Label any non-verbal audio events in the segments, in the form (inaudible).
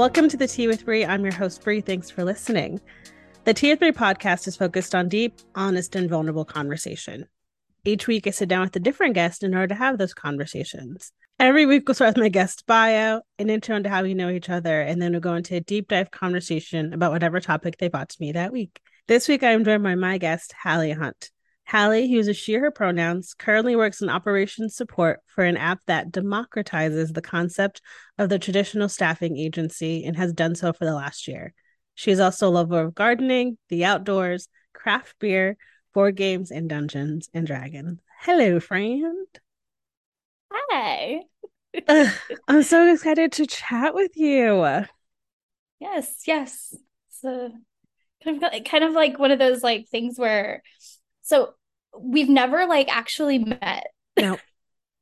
Welcome to the Tea with Bri. I'm your host, Bri. Thanks for listening. The Tea with Bri podcast is focused on deep, honest, and vulnerable conversation. Each week, I sit down with a different guest in order to have those conversations. Every week, we'll start with my guest bio, an intro into how we know each other, and then we'll go into a deep dive conversation about whatever topic they brought to me that week. This week, I am joined by my guest, Hallie Hunt. Hallie, who uses she, her pronouns, currently works in operations support for an app that democratizes the concept of the traditional staffing agency and has done so for the last year. She is also a lover of gardening, the outdoors, craft beer, board games, and Dungeons and Dragons. Hello, friend. Hi. Ugh, I'm so (laughs) excited to chat with you. Yes, yes. It's a, kind of kind of like one of those like things where so we've never like actually met. No,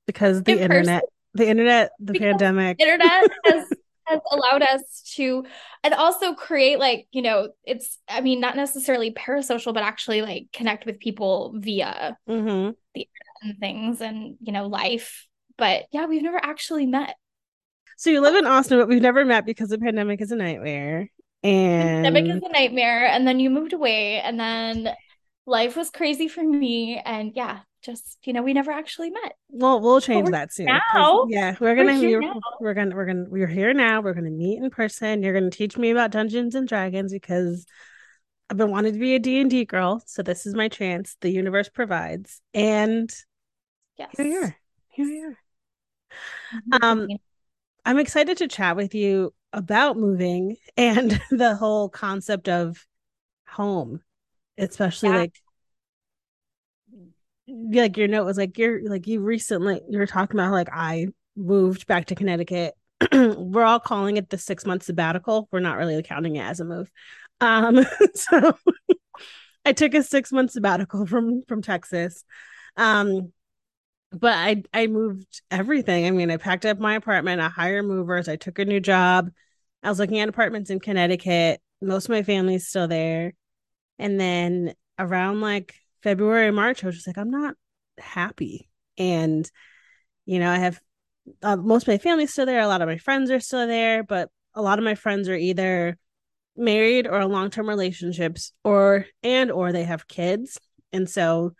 because the In internet, the internet, the Because pandemic. Internet (laughs) has has allowed us to and also create like, you know, it's I mean not necessarily parasocial but actually like connect with people via hmm and things and, you know, life. But yeah, we've never actually met. So you live in Austin, but we've never met because the pandemic is a nightmare. And pandemic is a nightmare and then you moved away and then life was crazy for me and yeah just you know we never actually met Well, we'll change that soon. now. Yeah, we're gonna We're we're, we're gonna we're gonna we're here now. We're gonna meet in person. You're gonna teach me about Dungeons and Dragons because I've been wanting to be a D&D girl, so this is my chance. The universe provides. And yes here we are. Here we are. Um, I'm excited to chat with you about moving and (laughs) the whole concept of home, especially Yeah. like like your note was like you're like you recently you were talking about like I moved back to Connecticut. (clears throat) we're all calling it the six month sabbatical. We're not really counting it as a move. Um, (laughs) so I took a six month sabbatical from from Texas. Um, but I I moved everything. I mean, I packed up my apartment, I hired movers, I took a new job. I was looking at apartments in Connecticut. Most of my family's still there. And then around like February, March, I was just like, I'm not happy. And, you know, I have uh, most of my family's still there. A lot of my friends are still there, but a lot of my friends are either married or long-term relationships or and or they have kids. And so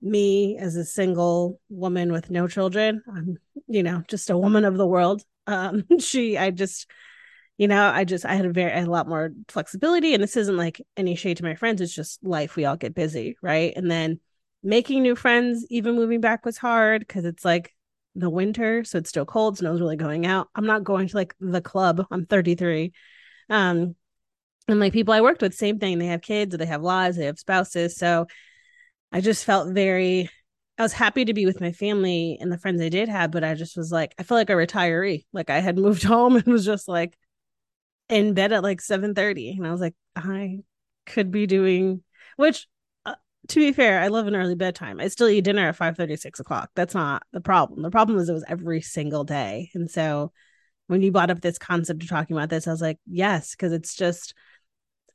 me as a single woman with no children, I'm, you know, just a woman of the world. Um, (laughs) she, I just, you know, I just, I had a very, had a lot more flexibility. And this isn't like any shade to my friends. It's just life. We all get busy. Right. And then making new friends, even moving back was hard because it's like the winter. So it's still cold. Snow's really going out. I'm not going to like the club. I'm 33. Um, and like people I worked with, same thing. They have kids, they have lives, they have spouses. So I just felt very I was happy to be with my family and the friends I did have, but I just was like, I felt like a retiree. Like I had moved (laughs) home and was just like in bed at like 7:30. And I was like, I could be doing which uh, to be fair, I love an early bedtime. I still eat dinner at 5 6 o'clock. That's not the problem. The problem is it was every single day. And so when you brought up this concept of talking about this, I was like, yes, because it's just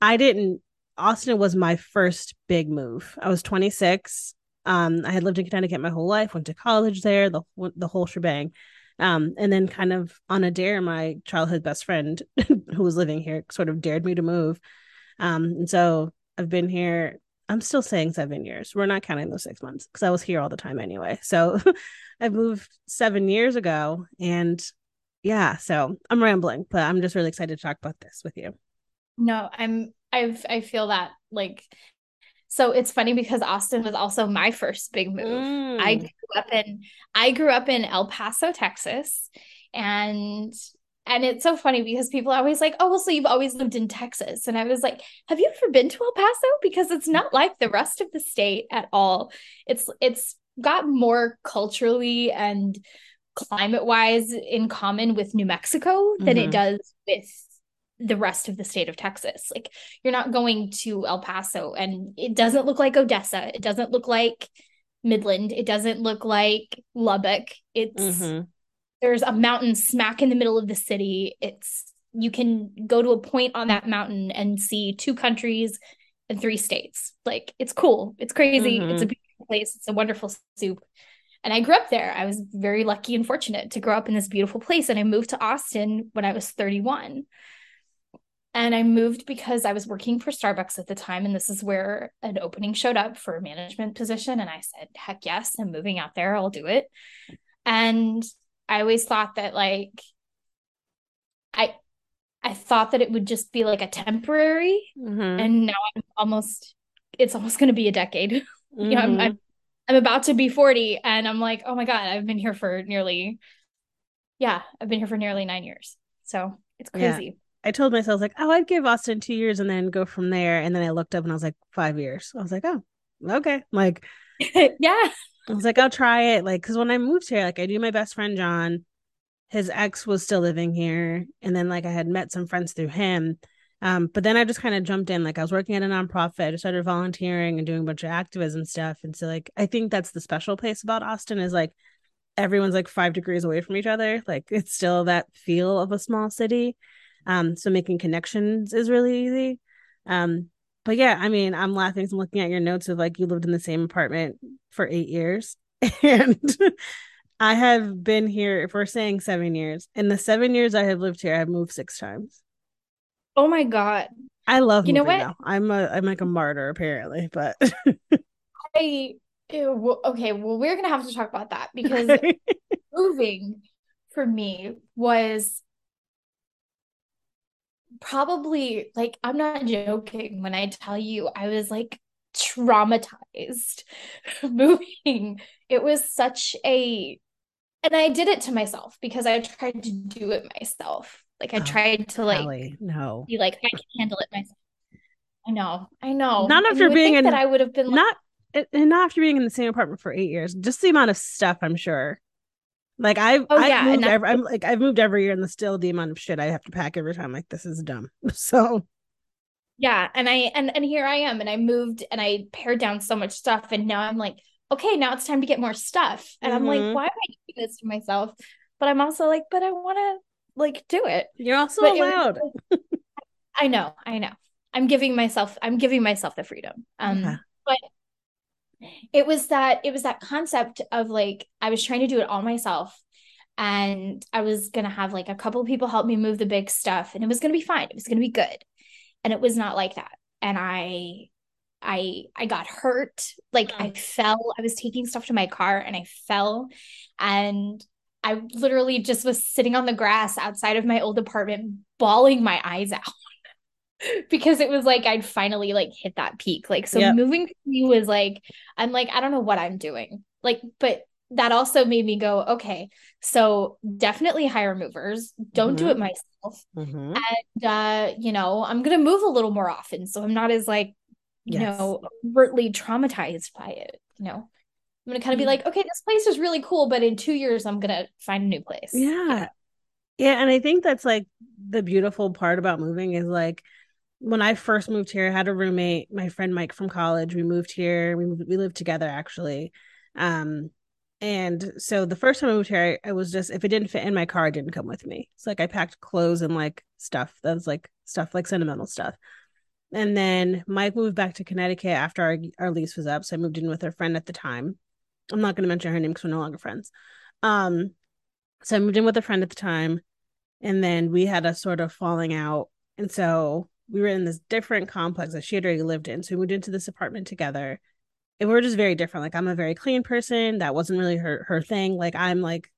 I didn't Austin was my first big move. I was 26. Um, I had lived in Connecticut my whole life, went to college there, the the whole shebang. Um, and then kind of on a dare, my childhood best friend (laughs) who was living here sort of dared me to move. Um, and so I've been here. I'm still saying seven years. We're not counting those six months because I was here all the time anyway. So (laughs) I've moved seven years ago, and yeah, so I'm rambling, but I'm just really excited to talk about this with you. no i'm i've i feel that like so it's funny because austin was also my first big move I Mm. grew up in I grew up in El Paso, Texas, and and it's so funny because people are always like, oh, well, so you've always lived in Texas. And I was like, have you ever been to El Paso? Because it's not like the rest of the state at all. It's it's got more culturally and climate wise in common with New Mexico than mm-hmm. it does with the rest of the state of Texas. Like you're not going to El Paso and it doesn't look like Odessa. It doesn't look like Midland. It doesn't look like Lubbock. It's mm-hmm. there's a mountain smack in the middle of the city. It's you can go to a point on that mountain and see two countries and three states. Like it's cool. It's crazy. Mm-hmm. It's a beautiful place. It's a wonderful soup. And I grew up there. I was very lucky and fortunate to grow up in this beautiful place. And I moved to Austin when I was 31. And I moved because I was working for Starbucks at the time. And this is where an opening showed up for a management position. And I said, heck yes, I'm moving out there. I'll do it. And I always thought that like I I thought that it would just be like a temporary. Mm-hmm. And now I'm almost it's almost gonna be a decade. (laughs) Mm-hmm. you know, I'm, I'm I'm about to be 40 and I'm like, oh my God, I've been here for nearly yeah, I've been here for nearly nine years. So it's crazy. I told myself like, oh, I'd give Austin two years and then go from there. And then I looked up and I was like, five years. I was like, oh, okay. Like, (laughs) yeah. I was like, I'll try it. Like, because when I moved here, like, I knew my best friend John. His ex was still living here, and then like I had met some friends through him. Um, but then I just kind of jumped in. Like I was working at a nonprofit. I just started volunteering and doing a bunch of activism stuff. And so like I think that's the special place about Austin is like everyone's like five degrees away from each other. Like it's still that feel of a small city. Um, so making connections is really easy. Um, but yeah, I mean, I'm laughing. I'm looking at your notes of like you lived in the same apartment for eight years. (laughs) And I have been here, if we're saying seven years, in the seven years I have lived here, I've moved six times. Oh my God. I love you know what? Now. I'm a I'm like a martyr apparently, but (laughs) I okay, well we're gonna have to talk about that because (laughs) moving for me was probably like I'm not joking when I tell you I was like traumatized (laughs) moving. It was such a and I did it to myself because I tried to do it myself. Like I oh, tried to like Kelly, no be like I can handle it myself. I know, I know. Not after being in that I would have been not like, and not after being in the same apartment for eight years. Just the amount of stuff I'm sure. Like I've, oh, I've yeah, moved every, I'm like I've moved every year, and the still the amount of shit I have to pack every time. Like this is dumb. (laughs) So yeah, and I and and here I am, and I moved and I pared down so much stuff, and now I'm like, okay, now it's time to get more stuff, and mm-hmm. I'm like, mm-hmm. why am I doing this to myself? But I'm also like, but I want to like do it. You're also but allowed. Was, I know, I know. I'm giving myself, I'm giving myself the freedom. Um, yeah. but it was that it was that concept of like I was trying to do it all myself and I was going to have like a couple people help me move the big stuff and it was going to be fine. It was going to be good. And it was not like that. And I I I got hurt. Like. I mm-hmm. fell. I was taking stuff to my car and I fell and I literally just was sitting on the grass outside of my old apartment bawling my eyes out. (laughs) because it was like I'd finally like hit that peak. Like so yep. moving to me was like I'm like I don't know what I'm doing. Like but that also made me go okay. So definitely hire movers. Don't mm-hmm. do it myself. Mm-hmm. And uh you know, I'm going to move a little more often so I'm not as like you yes. know overtly traumatized by it, you know. I'm going to kind of be mm. like, okay, this place is really cool, but in 2 years I'm going to find a new place. Yeah. Yeah, and I think that's like the beautiful part about moving is like when I first moved here, I had a roommate, my friend Mike from college. We moved here. We moved, we lived together actually. Um, and so the first time I moved here, I, I, was just if it didn't fit in my car, it didn't come with me. It's like I packed clothes and like stuff that was like stuff like sentimental stuff. And then Mike moved back to Connecticut after our, our lease was up. So I moved in with a friend at the time. I'm not going to mention her name because we're no longer friends. Um, so I moved in with a friend at the time, and then we had a sort of falling out, and so we were in this different complex that she had already lived in. So we moved into this apartment together. And we are just very different. Like I'm a very clean person. That wasn't really her her thing. Like I'm like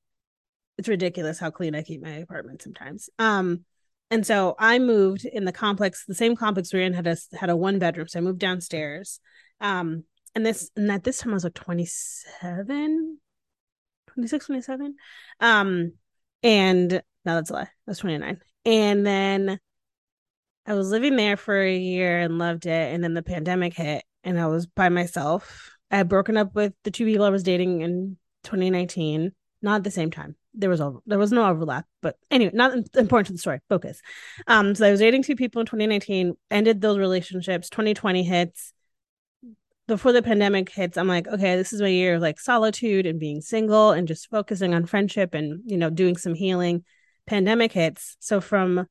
it's ridiculous how clean I keep my apartment sometimes. Um and so I moved in the complex, the same complex we are in had a had a one bedroom. So I moved downstairs. Um and this and at this time I was like 27, 26, 27. Um and No, that's a lie. Was 29. And then I was living there for a year and loved it. And then the pandemic hit and I was by myself. I had broken up with the two people I was dating in 2019, not at the same time. There was over, there was no overlap, but anyway, not important to the story. Focus. Um, so I was dating two people in 2019, ended those relationships. 2020 hits. Before the pandemic hits, I'm like, okay, this is my year of like solitude and being single and just focusing on friendship and you know doing some healing. Pandemic hits. So from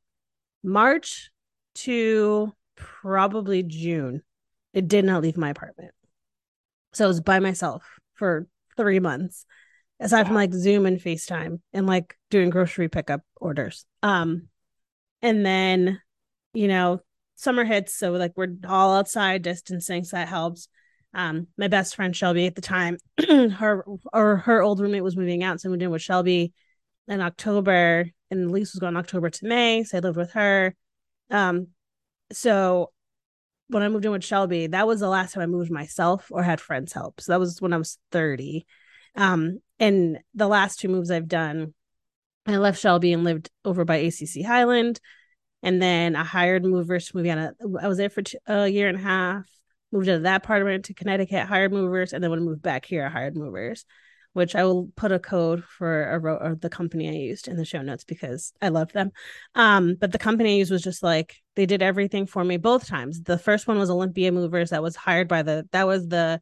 March to probably June, it did not leave my apartment. So I was by myself for three months, aside wow. from like Zoom and FaceTime and like doing grocery pickup orders. Um, and then, you know, summer hits, so like we're all outside distancing, so that helps. Um, my best friend Shelby at the time, (clears throat) her or her old roommate was moving out, so I moved in with Shelby in October, and the lease was going October to May, so I lived with her. Um, so when I moved in with Shelby, that was the last time I moved myself or had friends help. So that was when I was 30. Um, and the last two moves I've done, I left Shelby and lived over by ACC Highland. And then I hired movers to move out. I was there for two, a year and a half, moved out of that apartment to Connecticut, hired movers. And then when I moved back here, I hired movers which I will put a code for a ro- or the company I used in the show notes because I love them. Um, but the company I used was just like they did everything for me both times. The first one was Olympia Movers that was hired by the that was the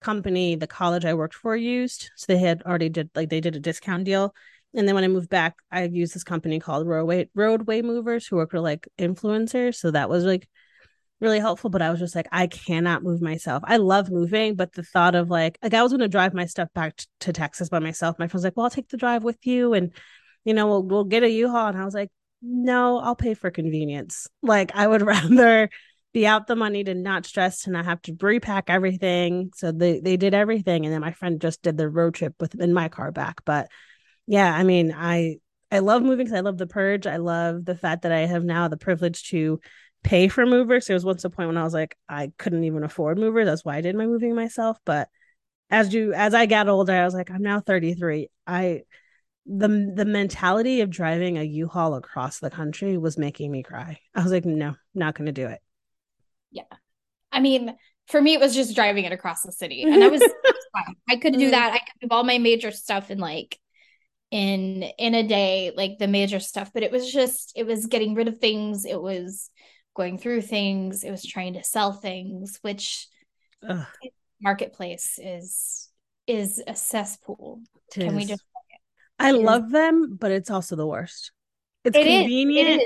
company the college I worked for used. So they had already did like they did a discount deal. And then when I moved back, I used this company called Roadway Roadway Movers who work with like influencers. So that was like really helpful, but I was just like, I cannot move myself. I love moving, but the thought of like, like I was going to drive my stuff back t- to Texas by myself. My friend's like, well, I'll take the drive with you and, you know, we'll, we'll get a U-Haul. And I was like, no, I'll pay for convenience. Like I would (laughs) rather be out the money to not stress to not have to repack everything. So they, they did everything. And then my friend just did the road trip with in my car back. But yeah, I mean, I, I love moving because I love the purge. I love the fact that I have now the privilege to pay for movers. There was once a point when I was like, I couldn't even afford movers. That's why I did my moving myself. But as you as I got older, I was like, I'm now 33. I the the mentality of driving a U-Haul across the country was making me cry. I was like, no, not gonna do it. Yeah. I mean, for me, it was just driving it across the city. And I was. (laughs) I could do mm. that. I could do all my major stuff in like in in a day, like the major stuff. But it was just, it was getting rid of things. It was going through things it was trying to sell things which Ugh. marketplace is is a cesspool. It can is. we just i love them but it's also the worst. It's it convenient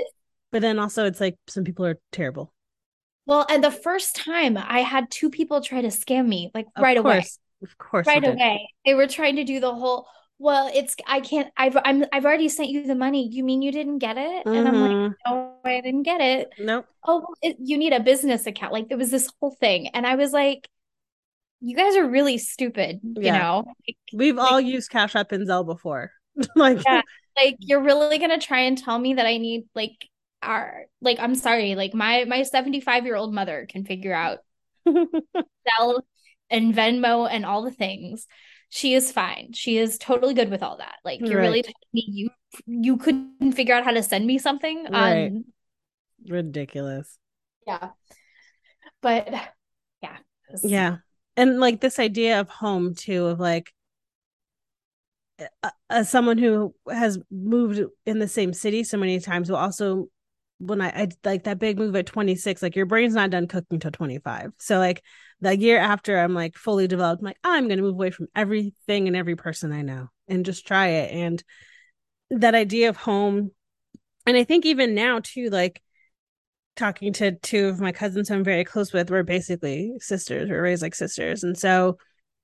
but then also it's like some people are terrible. Well and the first time i had two people try to scam me like of right course. away of course right away. They were trying to do the whole well it's i can't i've i'm i've already sent you the money. You mean you didn't get it? Mm-hmm. and i'm like mm-hmm. no i didn't get it. Nope. Oh it, you need a business account. Like there was this whole thing. And i was like you guys are really stupid you yeah. know? Like, we've like, all used cash app and zelle before. (laughs) Like yeah, like you're really gonna try and tell me that i need like our like i'm sorry like my my 75 year old mother can figure out (laughs) Zelle and venmo and all the things she is fine. She is totally good with all that. Like you're right. really telling me you you couldn't figure out how to send me something. Right. Um, Ridiculous. Yeah. But yeah. Yeah. And like this idea of home too, of like as someone who has moved in the same city so many times, but also when I, I like that big move at 26, like your brain's not done cooking till 25. So like the year after I'm like fully developed, I'm like, oh, I'm gonna move away from everything and every person I know and just try it. And that idea of home, and I think even now too, like talking to two of my cousins who I'm very close with, we're basically sisters, we're raised like sisters. And so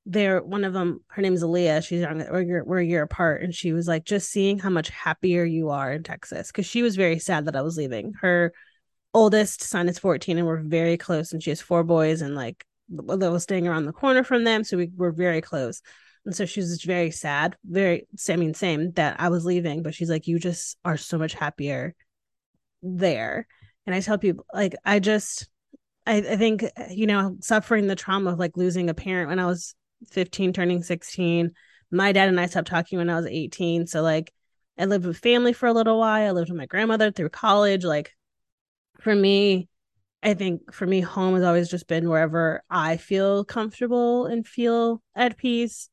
they're one of them, her name is Aaliyah. She's young, we're, we're a year apart. And she was like, just seeing how much happier you are in Texas. Cause she was very sad that I was leaving. Her oldest son is 14 and we're very close. And she has four boys and like that was staying around the corner from them, so we were very close. And so she was just very sad, very I mean, same that I was leaving, but she's like, you just are so much happier there. And I tell people, like, I just I, I think, you know, suffering the trauma of like losing a parent when I was 15, turning 16. My dad and I stopped talking when I was 18. So like I lived with family for a little while. I lived with my grandmother through college. Like for me, I think for me, home has always just been wherever I feel comfortable and feel at peace.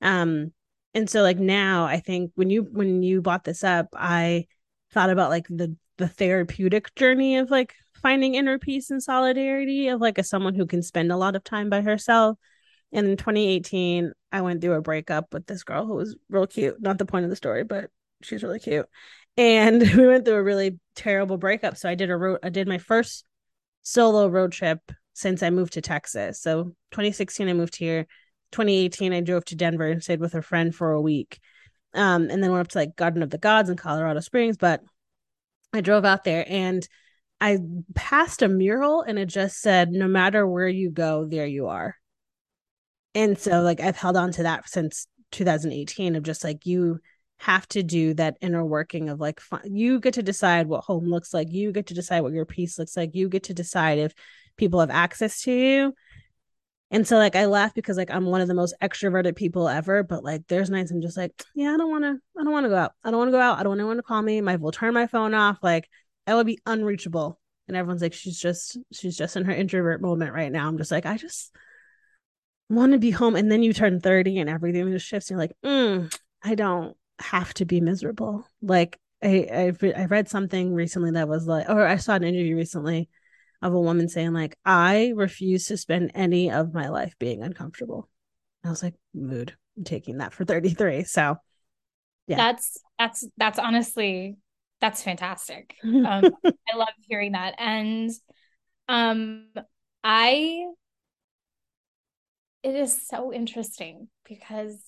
Um, and so like now I think when you when you brought this up, I thought about like the the therapeutic journey of like finding inner peace and solidarity of like as someone who can spend a lot of time by herself. And in 2018, I went through a breakup with this girl who was real cute. Not the point of the story, but she's really cute. And (laughs) we went through a really terrible breakup. So I did a road I did my first solo road trip since I moved to Texas. So 2016 I moved here. 2018 I drove to Denver and stayed with a friend for a week. Um, and then went up to like Garden of the Gods in Colorado Springs. But I drove out there and I passed a mural and it just said, no matter where you go, there you are. And so like I've held on to that since 2018 of just like you have to do that inner working of like you get to decide what home looks like you get to decide what your peace looks like you get to decide if people have access to you. And so like i laugh because like i'm one of the most extroverted people ever but like there's nights i'm just like yeah i don't want to i don't want to go out. I don't want to go out. I don't want anyone to call me. My will turn my phone off. Like i will be unreachable. And everyone's like she's just she's just in her introvert moment right now. I'm just like i just want to be home. And then you turn 30 and everything just shifts. And you're like mm, i don't have to be miserable. Like I I I read something recently that was like, or I saw an interview recently of a woman saying like, I refuse to spend any of my life being uncomfortable. I was like, mood. I'm taking that for 33. So yeah. That's that's that's honestly that's fantastic. (laughs) Um, I love hearing that. And um I it is so interesting because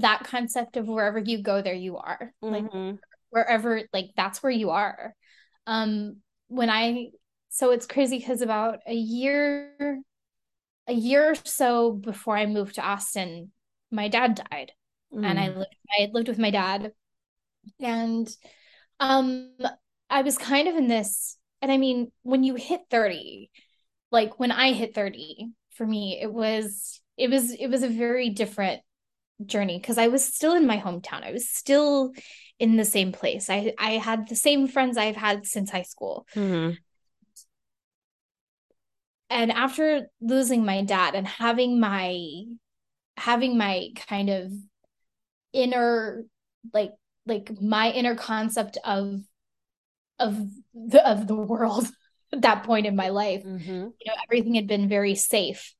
that concept of wherever you go there you are mm-hmm. like wherever like that's where you are um when i so it's crazy because about a year a year or so before i moved to austin my dad died mm. and i mm. lived i lived with my dad and um i was kind of in this and i mean when you hit 30 like when i hit 30 for me it was it was it was a very different journey because I was still in my hometown. I was still in the same place. I I had the same friends I've had since high school. Mm-hmm. And after losing my dad and having my having my kind of inner like like my inner concept of of the of the world (laughs) at that point in my life mm-hmm. you know everything had been very safe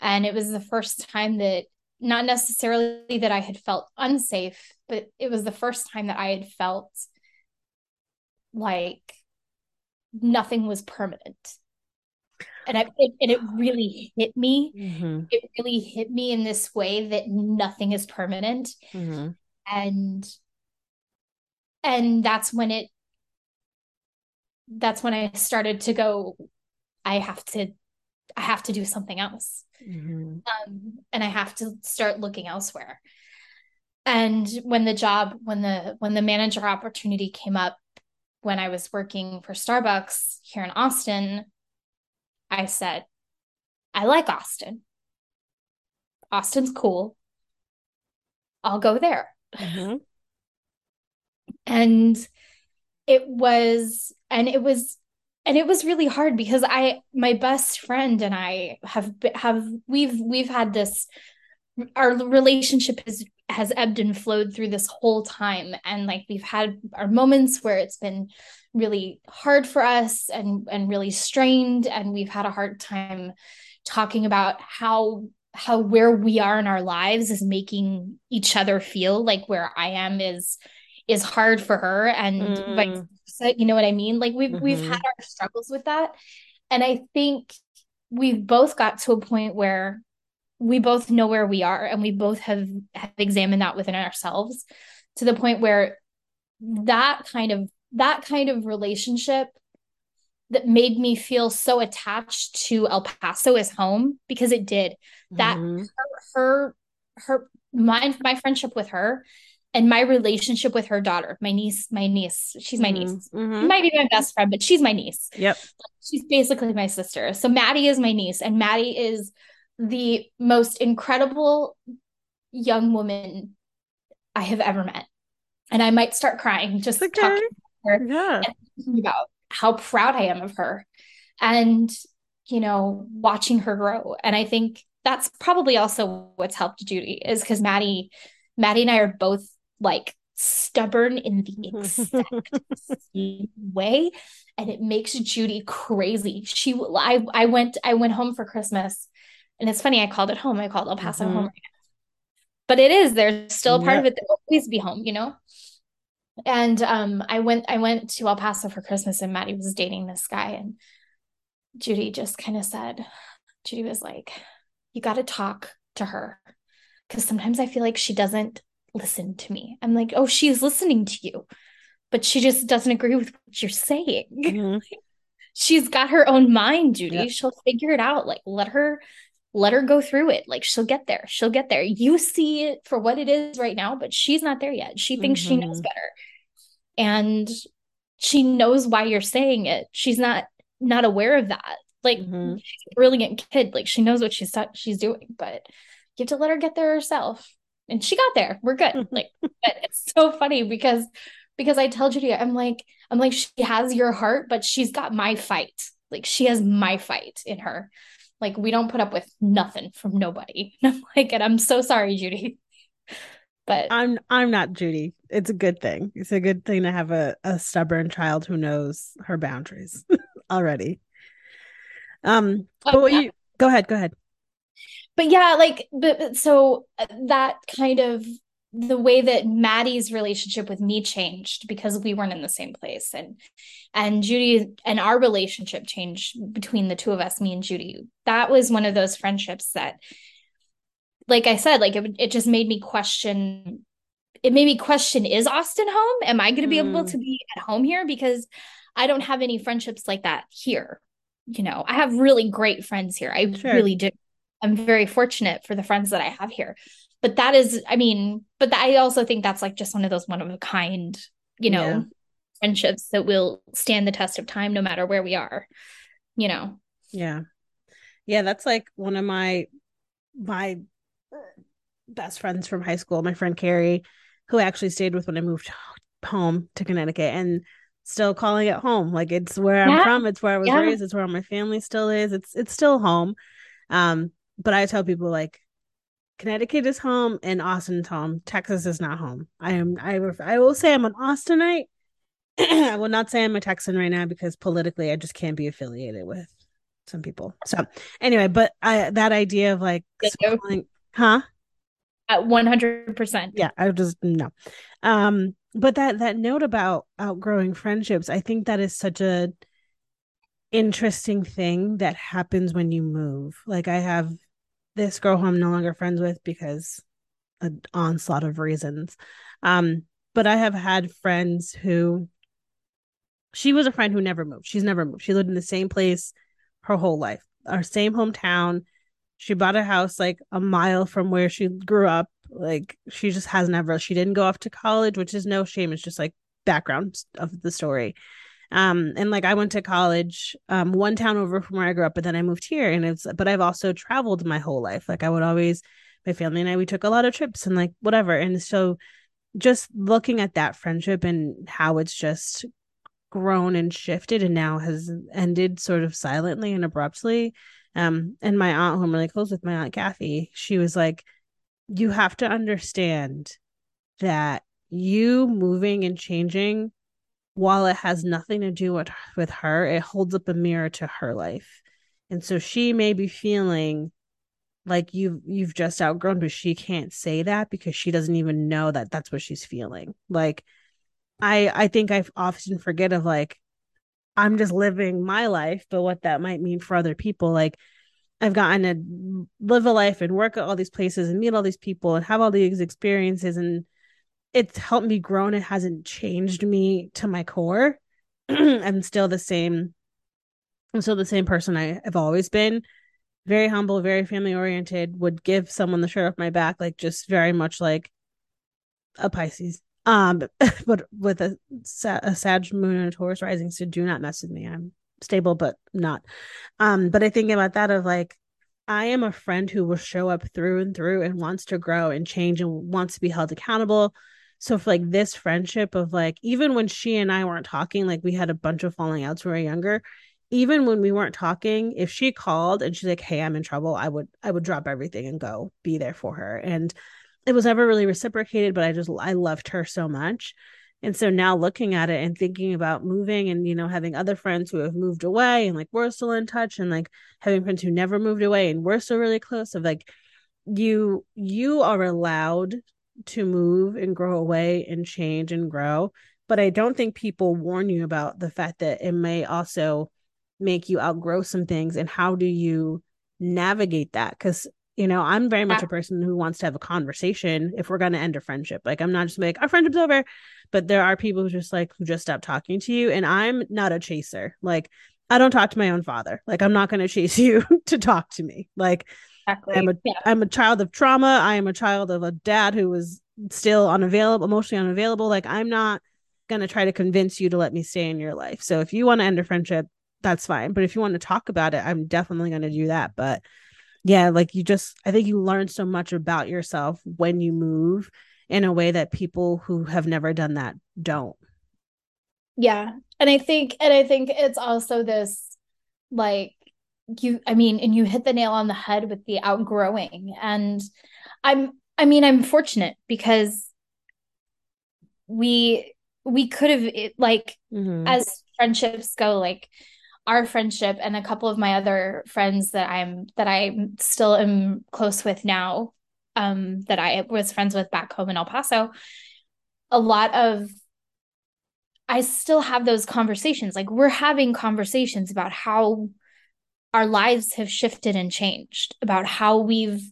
and it was the first time that not necessarily that I had felt unsafe, but it was the first time that I had felt like nothing was permanent. And I, it, and it really hit me. Mm-hmm. It really hit me in this way that nothing is permanent. Mm-hmm. And and that's when it that's when I started to go, I have to I have to do something else. Mm-hmm. Um, and I have to start looking elsewhere. And when the job, when the when the manager opportunity came up when I was working for Starbucks here in Austin, I said, I like Austin. Austin's cool. I'll go there. Mm-hmm. and it was, and it was and it was really hard because i my best friend and i have have we've we've had this our relationship has has ebbed and flowed through this whole time. And like we've had our moments where it's been really hard for us and and really strained. And we've had a hard time talking about how how where we are in our lives is making each other feel like where i am is is hard for her. And mm. vice You know what I mean? Like we've mm-hmm. we've had our struggles with that. And I think we've both got to a point where we both know where we are and we both have, have examined that within ourselves to the point where that kind of that kind of relationship that made me feel so attached to El Paso as home because it did that mm-hmm. her, her her my my friendship with her and my relationship with her daughter, my niece, my niece, she's my mm-hmm. niece. Mm-hmm. might be my best friend, but she's my niece. Yep. She's basically my sister. So Maddie is my niece, and Maddie is the most incredible young woman I have ever met. and I might start crying just Okay. talking her Yeah. about how proud I am of her and you know watching her grow and I think that's probably also what's helped Judy is because Maddie Maddie and I are both like stubborn in the (laughs) exact same way and it makes Judy crazy. She I I went I went home for Christmas and it's funny I called it home. I called El Paso Mhm. home but it is there's still a part Yep. of it that will always be home you know? And um I went I went to El Paso for Christmas and Maddie was dating this guy and Judy just kind of said Judy was like you got to talk to her. Because sometimes I feel like she doesn't listen to me. I'm like oh she's listening to you but she just doesn't agree with what you're saying. (laughs) Mhm. she's got her own mind judy. Yep. she'll figure it out. Like let her let her go through it. Like she'll get there. She'll get there. You see it for what it is right now but she's not there yet. She thinks she knows Mhm. better. And she knows why you're saying it. She's not not aware of that. Like Mhm. she's a brilliant kid. Like she knows what she's she's doing but you have to let her get there herself and she got there we're good (laughs) like but it's so funny because because I tell Judy I'm like I'm like she has your heart but she's got my fight like she has my fight in her like we don't put up with nothing from nobody (laughs) and I'm like and I'm so sorry Judy (laughs) but I'm I'm not Judy. It's a good thing. It's a good thing to have a, a stubborn child who knows her boundaries already. Um, but Oh, what yeah. you go ahead, go ahead. But yeah like but, but so uh, that kind of the way that Maddie's relationship with me changed because we weren't in the same place and and Judy and our relationship changed between the two of us me and Judy. That was one of those friendships that like I said like it, it just made me question it made me question is Austin home? Am I going to be able Mm. to be at home here? Because I don't have any friendships like that here you know? I have really great friends here. I Sure. really do I'm very fortunate for the friends that I have here. But that is, I mean, but I also think that's like just one of those one of a kind, you know, Yeah. friendships that will stand the test of time no matter where we are, you know. Yeah. Yeah, that's like one of my my best friends from high school, my friend Carrie, who I actually stayed with when I moved home to Connecticut and still calling it home. Like it's where I'm from, it's where I was Yeah. raised, it's where my family still is. It's it's still home. Um, but I tell people like Connecticut is home and Austin's home. Texas is not home. I am I ref- I will say I'm an Austinite. (clears throat) I will not say I'm a Texan right now because politically I just can't be affiliated with some people. So anyway, but I that idea of like huh? At 100%. Yeah, I just no. Um, but that that note about outgrowing friendships, I think that is such a interesting thing that happens when you move. Like I have this girl who I'm no longer friends with because an onslaught of reasons. Um, but I have had friends who she was a friend who never moved. She's never moved. She lived in the same place her whole life, our same hometown. She bought a house like a mile from where she grew up. Like she just has never, she didn't go off to college, which is no shame. It's just like background of the story. Um, and like I went to college, um, one town over from where I grew up, but then I moved here and it's, but I've also traveled my whole life. Like I would always, my family and I, we took a lot of trips and like whatever. And so just looking at that friendship and how it's just grown and shifted and now has ended sort of silently and abruptly. Um, and my aunt, who I'm really close with, my aunt Kathy, she was like, You have to understand that you moving and changing, while it has nothing to do with, with her, it holds up a mirror to her life. And so she may be feeling like you've you've just outgrown, but she can't say that because she doesn't even know that that's what she's feeling. Like I I think I often forget of like I'm just living my life, but what that might mean for other people. Like I've gotten to live a life and work at all these places and meet all these people and have all these experiences and it's helped me grow and it hasn't changed me to my core. (clears throat) I'm still the same. I'm still the same person I have always been. Very humble, very family oriented, would give someone the shirt off my back, like just very much like a Pisces um (laughs) but with a, a sag moon and a taurus rising so do not mess with me i'm stable but not um but i think about that of like i am a friend who will show up through and through and wants to grow and change and wants to be held accountable so for like this friendship of like even when she and I weren't talking, like we had a bunch of falling outs when we were younger. Even when we weren't talking, if she called and she's like, "Hey, I'm in trouble," I would I would drop everything and go be there for her. And it was never really reciprocated, but I just I loved her so much. And so now looking at it and thinking about moving and you know having other friends who have moved away and like we're still in touch and like having friends who never moved away and we're still really close of like you you are allowed to move and grow away and change and grow. But I don't think people warn you about the fact that it may also make you outgrow some things. And how do you navigate that? Cuz you know i'm very much a person who wants to have a conversation if we're going to end a friendship. Like i'm not just like our friendship's over. But there are people who just like who just stop talking to you. And i'm not a chaser. Like i don't talk to my own father. Like i'm not going (laughs) to chase you to talk to me. Like exactly. i'm a yeah. i'm a child of trauma i am a child of a dad who was still unavailable emotionally unavailable like i'm not going to try to convince you to let me stay in your life so if you want to end a friendship that's fine but if you want to talk about it i'm definitely going to do that but yeah, like you just, I think you learn so much about yourself when you move in a way that people who have never done that don't. Yeah. And I think, and I think it's also this like, you, I mean, and you hit the nail on the head with the outgrowing. And I'm, I mean, I'm fortunate because we, we could have, like, mm-hmm. as friendships go, like, our friendship and a couple of my other friends that I'm that I still am close with now, um, that I was friends with back home in El Paso, a lot of I still have those conversations. Like we're having conversations about how our lives have shifted and changed, about how we've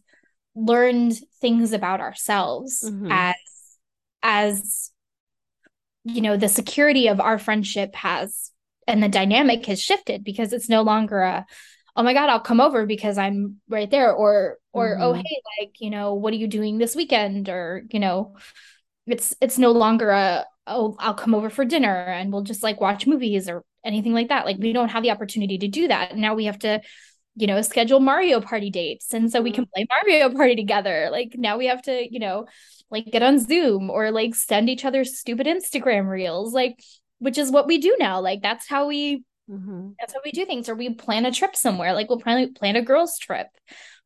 learned things about ourselves mm-hmm. as as you know the security of our friendship has and the dynamic has shifted because it's no longer a oh my god i'll come over because i'm right there or or oh, mm-hmm. oh hey like you know what are you doing this weekend or you know it's it's no longer a oh i'll come over for dinner and we'll just like watch movies or anything like that like we don't have the opportunity to do that now we have to you know schedule mario party dates and so we can mm-hmm. play mario (laughs) party together like now we have to you know like get on zoom or like send each other stupid instagram reels like which is what we do now. Like that's how we mm-hmm. that's how we do things. Or we plan a trip somewhere. Like we'll plan plan a girls trip,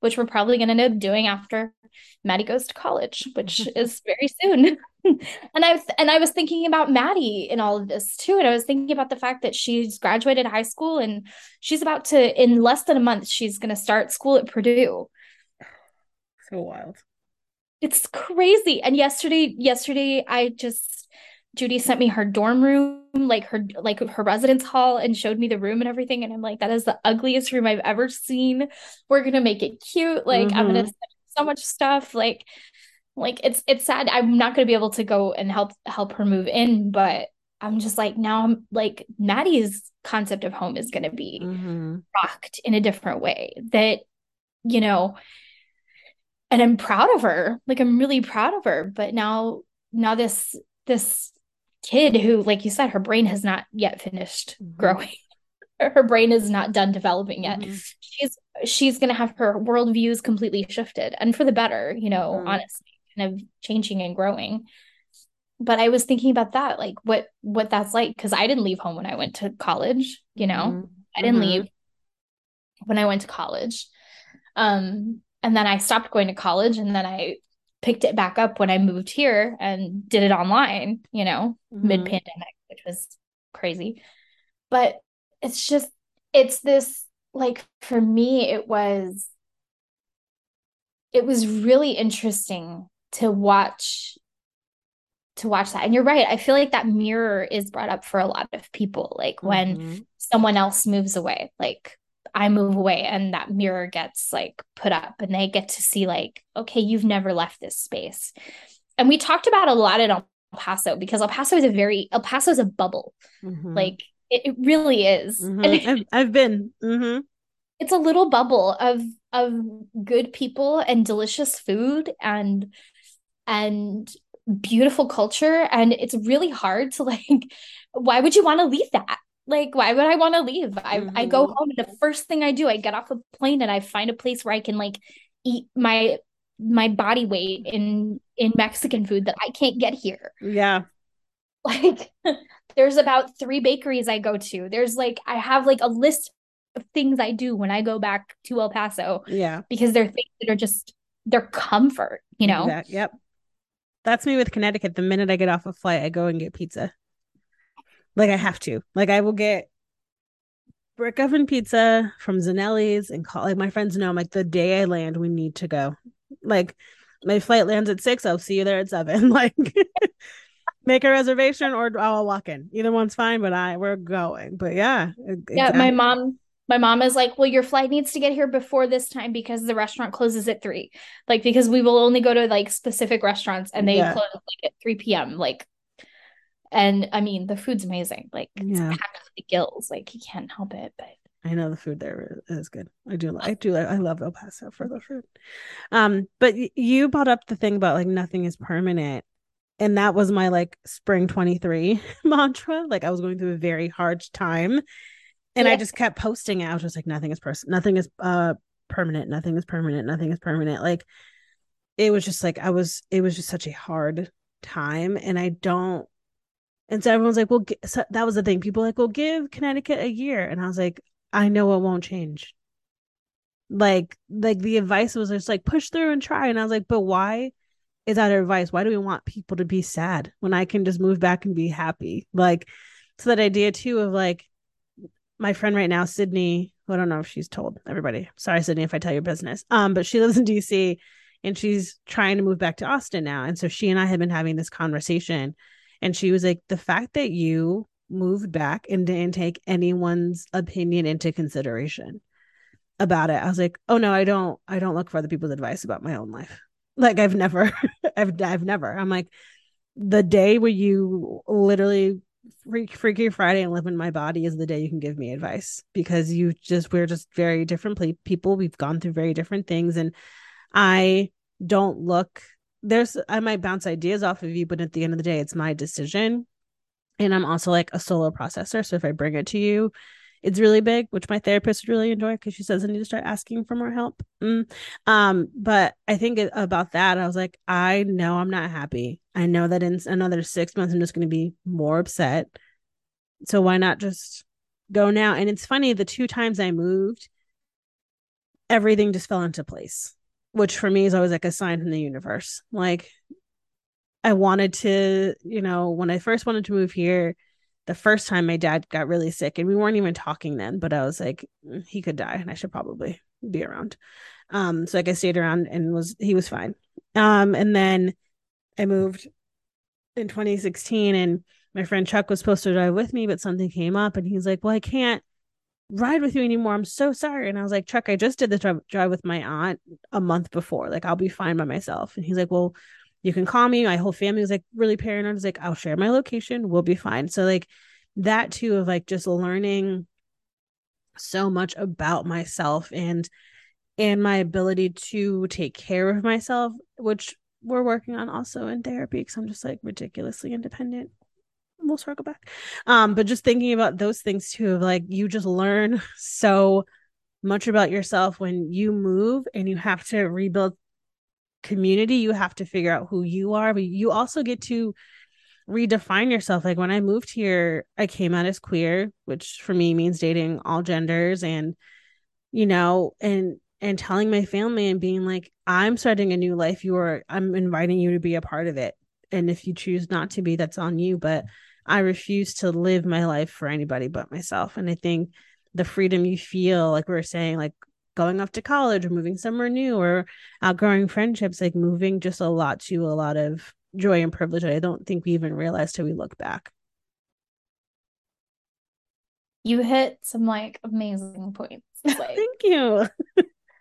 which we're probably going to end up doing after Maddie goes to college, which (laughs) is very soon. (laughs) and I was, and I was thinking about Maddie in all of this too, and I was thinking about the fact that she's graduated high school and she's about to in less than a month she's going to start school at Purdue. So wild. It's crazy. And yesterday, yesterday I just Judy sent me her dorm room, like her like her residence hall, and showed me the room and everything. And I'm like, that is the ugliest room I've ever seen. We're gonna make it cute. Like mm-hmm. I'm gonna mm-hmm. so much stuff. Like like it's it's sad. I'm not gonna be able to go and help help her move in, but I'm just like now I'm like Maddie's concept of home is gonna be mm-hmm. rocked in a different way. That you know, and I'm proud of her. Like I'm really proud of her. But now now this this kid who, like you said, her brain has not yet finished mm-hmm. growing. (laughs) her brain is not done developing yet. Mm-hmm. She's she's gonna have her worldviews completely shifted and for the better, you know, mm-hmm. honestly, kind of changing and growing. But I was thinking about that, like what what that's like, because I didn't leave home when I went to college, you know. Mm-hmm. I didn't mm-hmm. leave when I went to college. Um, and then I stopped going to college and then I picked it back up when I moved here and did it online, you know, mm-hmm. mid pandemic, which was crazy. But it's just, it's this like for me, it was, it was really interesting to watch to watch that. And you're right. I feel like that mirror is brought up for a lot of people. Like when mm-hmm. someone else moves away, like I move away and that mirror gets like put up and they get to see like, okay, you've never left this space. And we talked about a lot at El Paso because El Paso is a very El Paso is a bubble. Mm-hmm. Like it, it, really is. Mm-hmm. I've, I've, been. Mm-hmm. It's a little bubble of of good people and delicious food and and beautiful culture and it's really hard to like (laughs) why would you want to leave that like why would i want to leave I, mm-hmm. I go mm-hmm. home and the first thing i do i get off a plane and i find a place where i can like eat my my body weight in in Mexican food that I can't get here. Yeah. (laughs) Like there's about three bakeries I go to. There's like I have like a list of things I do when I go back to El Paso. Yeah. Because they're things that are just their comfort, you know. Exact- Yep. That's me with Connecticut. The minute I get off a flight, I go and get pizza. Like I have to. Like I will get brick oven pizza from Zanelli's and call like my friends know I'm like the day I land, we need to go. Like my flight lands at six, I'll see you there at seven. (laughs) Like (laughs) make a reservation or I'll walk in. Either one's fine, but I we're going. But yeah. Yeah, my mom my mom is like, "Well, your flight needs to get here before this time because the restaurant closes at 3." Like because we will only go to like specific restaurants and they Yeah. close like at 3 p.m. like and I mean, the food's amazing. Like it's Yeah. packed to the gills. Like you can't help it, but I know the food there is good. I do. I do. I love El Paso for the food. Um, but you brought up the thing about like nothing is permanent, and that was my like spring twenty three (laughs) mantra. Like I was going through a very hard time, and I just kept posting it. I was just like, nothing is person. Nothing is uh permanent. Nothing is permanent. Nothing is permanent. Like it was just like I was. It was just such a hard time, and I don't. And so everyone's like, well, so that was the thing. People like, well, give Connecticut a year, and I was like. I know it won't change. Like, like the advice was just like push through and try. And I was like, but why is that advice? Why do we want people to be sad when I can just move back and be happy? Like, so that idea too of like my friend right now, Sydney, who I don't know if she's told everybody. Sorry, Sydney, if I tell your business. Um, but she lives in DC and she's trying to move back to Austin now. And so she and I have been having this conversation. And she was like, the fact that you moved back and didn't take anyone's opinion into consideration about it. I was like, oh no, I don't I don't look for other people's advice about my own life. (laughs) Like I've never (laughs) I've I've never. I'm like the day where you literally freak freaky Friday and live in my body is the day you can give me advice because you just we're just very different people. We've gone through very different things and I don't look there's I might bounce ideas off of you, but at the end of the day, it's my decision and I'm also like a solo processor. So if I bring it to you, it's really big, which my therapist would really enjoy because she says I need to start asking for more help. Mm. Um, but I think about that, I was like, I know I'm not happy. I know that in another six months, I'm just going to be more upset. So why not just go now? And it's funny, the two times I moved, everything just fell into place, which for me is always like a sign from the universe. Like I wanted to, you know, when I first wanted to move here, the first time my dad got really sick and we weren't even talking then, but I was like, "Mm, he could die and I should probably be around. Um, so like I stayed around and was he was fine. Um, and then I moved in 2016 and my friend Chuck was supposed to drive with me, but something came up and he's like, Well, I can't ride with you anymore. I'm so sorry. And I was like, Chuck, I just did the drive, drive with my aunt a month before. Like, I'll be fine by myself. And he's like, Well, you can call me. My whole family was like really paranoid. Was like, I'll share my location. We'll be fine. So, like, that too, of like just learning so much about myself and and my ability to take care of myself, which we're working on also in therapy because I'm just like ridiculously independent. We'll circle back. Um, but just thinking about those things too, like you just learn so much about yourself when you move and you have to rebuild community. You have to figure out who you are, but you also get to redefine yourself. Like when I moved here, I came out as queer, which for me means dating all genders and you know, and and telling my family and being like, I'm starting a new life. You are I'm inviting you to be a part of it. And if you choose not to be, that's on you. But I refuse to live my life for anybody but myself. And I think the freedom you feel, like we are saying, like going off to college or moving somewhere new or outgrowing friendships, like moving just a lot to a lot of joy and privilege I don't think we even realize till we look back. You hit some like amazing points. (laughs) Like Thank you.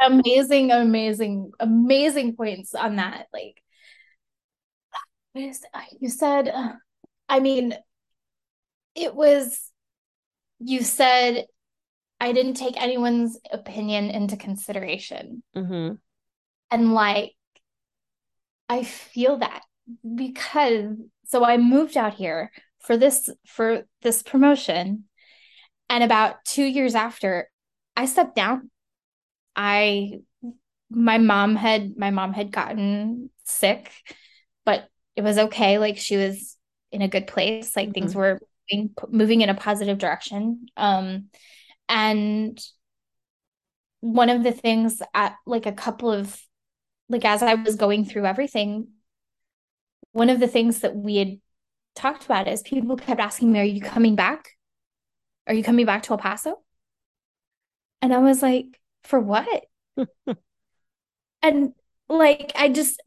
amazing, amazing, amazing points on that. Like what is you said uh, I mean it was you said I didn't take anyone's opinion into consideration. Mm-hmm. And like, I feel that because so I moved out here for this for this promotion. And about two years after, I stepped down. I my mom had my mom had gotten sick. but it was okay. Like she was in a good place. Like things Mhm. were moving, moving in a positive direction. Um, and one of the things at like a couple of like as I was going through everything, one of the things that we had talked about is people kept asking me, Are you coming back? Are you coming back to El Paso? And I was like, For what? (laughs) and like I just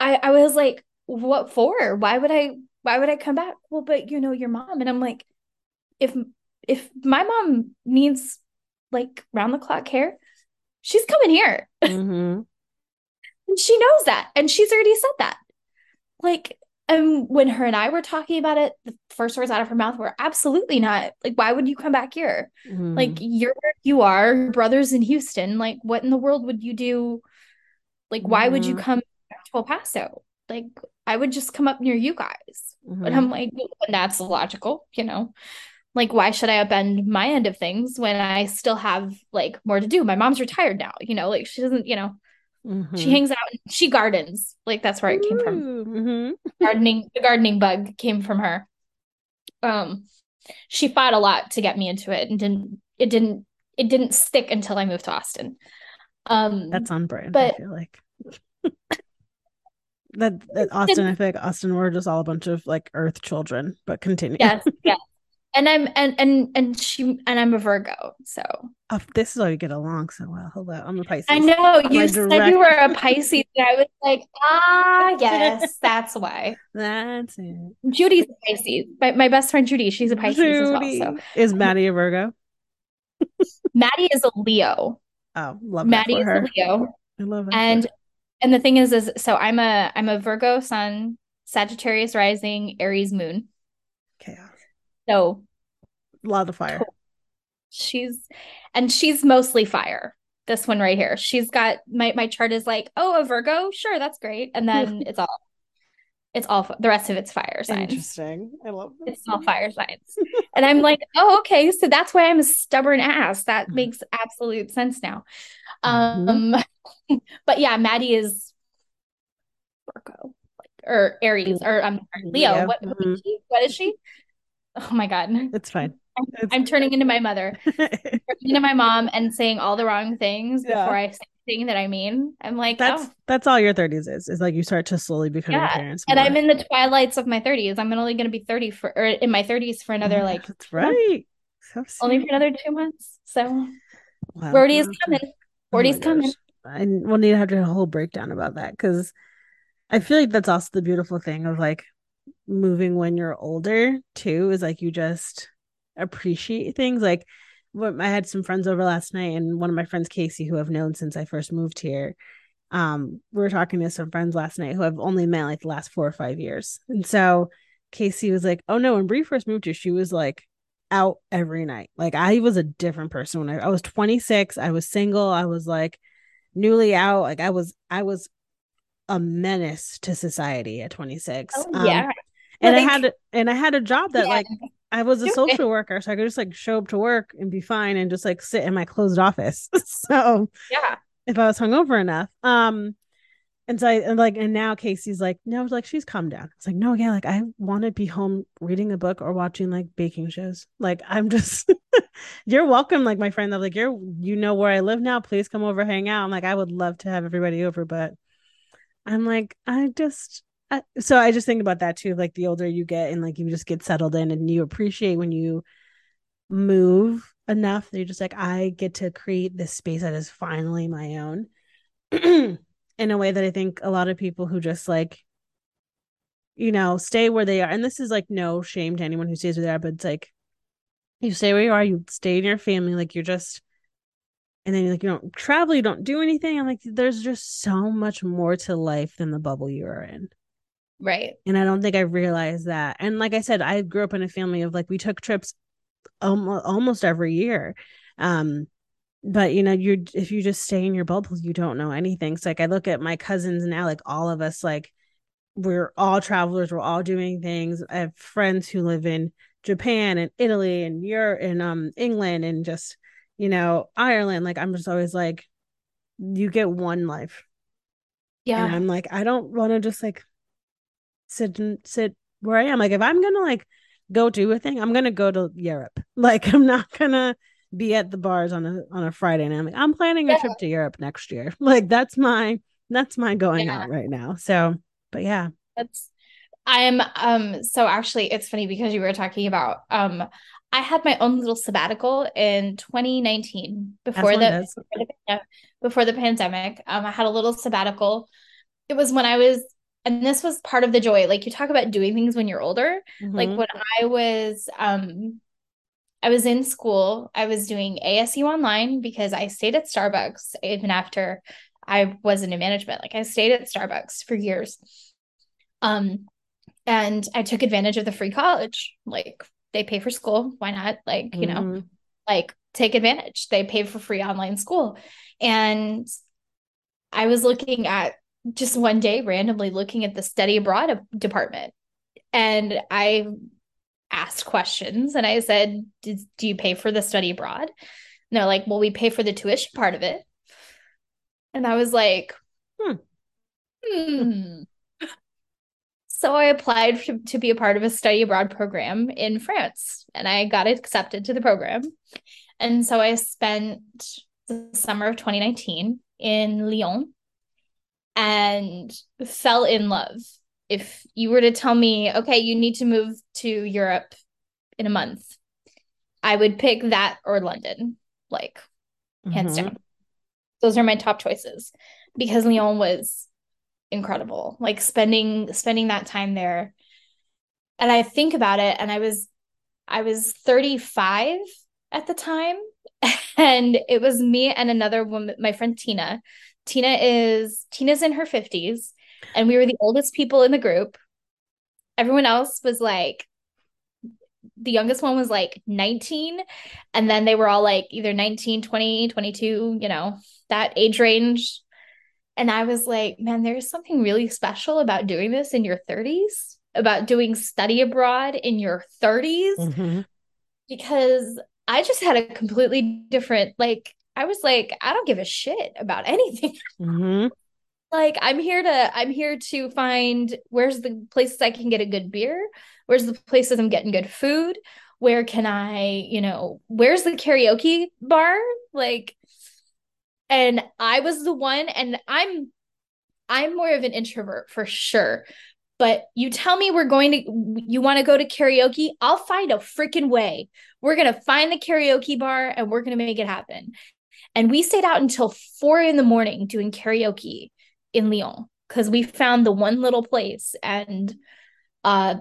I I was like, what for? Why would I why would I come back? Well, but you know your mom. And I'm like, if if my mom needs like round the clock care, she's coming here. (laughs) Mhm. And she knows that. And she's already said that. Like, and when her and I were talking about it, the first words out of her mouth were absolutely not. Like, why would you come back here? Mhm. Like, you're where you are, your brother's in Houston. Like, what in the world would you do? Like, why would you Mhm. come back to El Paso? Like, I would just come up near you guys. Mhm. And I'm like, well, that's logical, you know? Like, why should I upend my end of things when I still have like more to do? My mom's retired now, you know, like she doesn't, you know, she Mhm. hangs out, and she gardens. Like that's where it came from. Ooh, mhm. Gardening, the gardening bug came from her. Um, she fought a lot to get me into it and didn't it didn't it didn't stick until I moved to Austin. Um, That's on brand, I But- feel like. (laughs) that, that Austin, I feel like Austin, we're just all a bunch of like earth children, but continue. yes, (laughs) yes. And I'm and and and she and I'm a Virgo, so Oh, this is why we get along so well. Hello, I'm a Pisces. I know you said direct- you were a Pisces, and I was like, ah, (laughs) yes, that's why. That's it. Judy's a Pisces. My, my best friend Judy, she's a Pisces as well. So Is Maddie a Virgo? Maddie is a Leo. Oh, love Maddie is for a her. Leo. I love it. And and the thing is, is so I'm a I'm a Virgo sun, Sagittarius rising, Aries moon. chaos. So A lot of fire. she's and she's mostly fire. This one right here. She's got my my chart is like, oh, a Virgo, sure, that's great. And then (laughs) it's all it's all the rest of it's fire signs. Interesting. I love this. It's all fire signs. And I'm like, (laughs) oh, okay. So that's why I'm a stubborn ass. That Mhm. makes absolute sense now. Mhm. Um, (laughs) but yeah, Maddie is Virgo, like or Aries, or I'm sorry, Leo. Leo. What, what Mhm. is she? What is she? Oh my God. It's fine. It's- I'm turning into my mother, (laughs) turning into my mom and saying all the wrong things Yeah. before I say thing that I mean. I'm like, that's oh, that's all your 30s is. Is like you start to slowly becoming Yeah, parents. and. I'm in the twilights of my 30s. I'm only going to be 30 for, or in my 30s for another Yeah, like that's right. So only for another two months. So Wow. 40 is coming. Oh 40 is coming. I will need to have a whole breakdown about that because I feel like that's also the beautiful thing of like moving when you're older too is like you just appreciate things. Like I had some friends over last night, and one of my friends, Casey, who I've known since I first moved here. Um, we were talking to some friends last night who I've only met like the last four or five years. And so Casey was like, Oh no, when Bri first moved here, she was like out every night. Like I was a different person when I, I was 26. I was single. I was like newly out. Like I was I was a menace to society at 26. Oh, Um, yeah. and I Like- had and I had a job that Yeah. like I was a social (laughs) worker, so I could just like show up to work and be fine and just like sit in my closed office. (laughs) so Yeah. if I was hungover enough. Um and so I and like and now Casey's like, no, like she's calmed down. It's like, no, yeah, like I want to be home reading a book or watching like baking shows. Like I'm just (laughs) you're welcome, like my friend. I'm like, you're you know where I live now. Please come over, hang out. I'm like, I would love to have everybody over, but I'm like, I just So I just think about that too. Like the older you get and like you just get settled in and you appreciate when you move enough that you're just like, I get to create this space that is finally my own (clears throat) in a way that I think a lot of people who just like, you know, stay where they are. And this is like no shame to anyone who stays where they are, but it's like you stay where you are, you stay in your family, like you're just and then you like you don't travel, you don't do anything. I'm like, there's just so much more to life than the bubble you are in. Right. And I don't think I realized that. And like I said, I grew up in a family of like we took trips almost almost every year. Um, but you know, you if you just stay in your bubble, you don't know anything. So like I look at my cousins now, like all of us, like we're all travelers, we're all doing things. I have friends who live in Japan and Italy and Europe and um England and just you know Ireland. Like I'm just always like, you get one life. And Yeah. I'm like, I don't want to just like sit and sit where I am. Like if I'm gonna like go do a thing, I'm gonna go to Europe. (laughs) Like I'm not gonna be at the bars on a on a Friday and I'm like, I'm planning a Yeah. trip to Europe next year. (laughs) Like that's my that's my going Yeah. out right now. So but yeah. That's I'm um so actually it's funny because you were talking about um I had my own little sabbatical in 2019 before the, before the before the pandemic. Um I had a little sabbatical. It was when I was and this was part of the joy. Like you talk about doing things when you're older. Like Mhm. when I was um I was in school, I was doing ASU online because I stayed at Starbucks even after I wasn't in management. Like I stayed at Starbucks for years. Um and I took advantage of the free college. Like they pay for school, why not? Like, you know, Mhm. like take advantage. They pay for free online school. And I was looking at just one day randomly looking at the study abroad department and I asked questions and I said, Do you pay for the study abroad? And they're like, Well, we pay for the tuition part of it. And I was like, Hmm. Hmm. (laughs) So I applied to, to be a part of a study abroad program in France and I got accepted to the program. And so I spent the summer of 2019 in Lyon and fell in love. If you were to tell me, okay, you need to move to Europe in a month, I would pick that or London, like hands Mhm. down. Those are my top choices because Lyon was incredible. Like spending spending that time there. And I think about it and I was I was 35 at the time (laughs) and it was me and another woman my friend Tina. Tina is Tina's in her 50s and we were the oldest people in the group. Everyone else was like the youngest one was like 19 and then they were all like either 19 20 22 you know that age range and i was like man there's something really special about doing this in your 30s about doing study abroad in your 30s Mhm. because i just had a completely different like i was like i don't give a shit about anything. (laughs) Mhm. like i'm here to i'm here to find where's the places i can get a good beer where's the places i'm getting good food where can i you know where's the karaoke bar? Like and i was the one and i'm i'm more of an introvert for sure. But you tell me we're going to you want to go to karaoke i'll find a freaking way. We're going to find the karaoke bar and we're going to make it happen and we stayed out until four in the morning doing karaoke in Lyon because we found the one little place and uh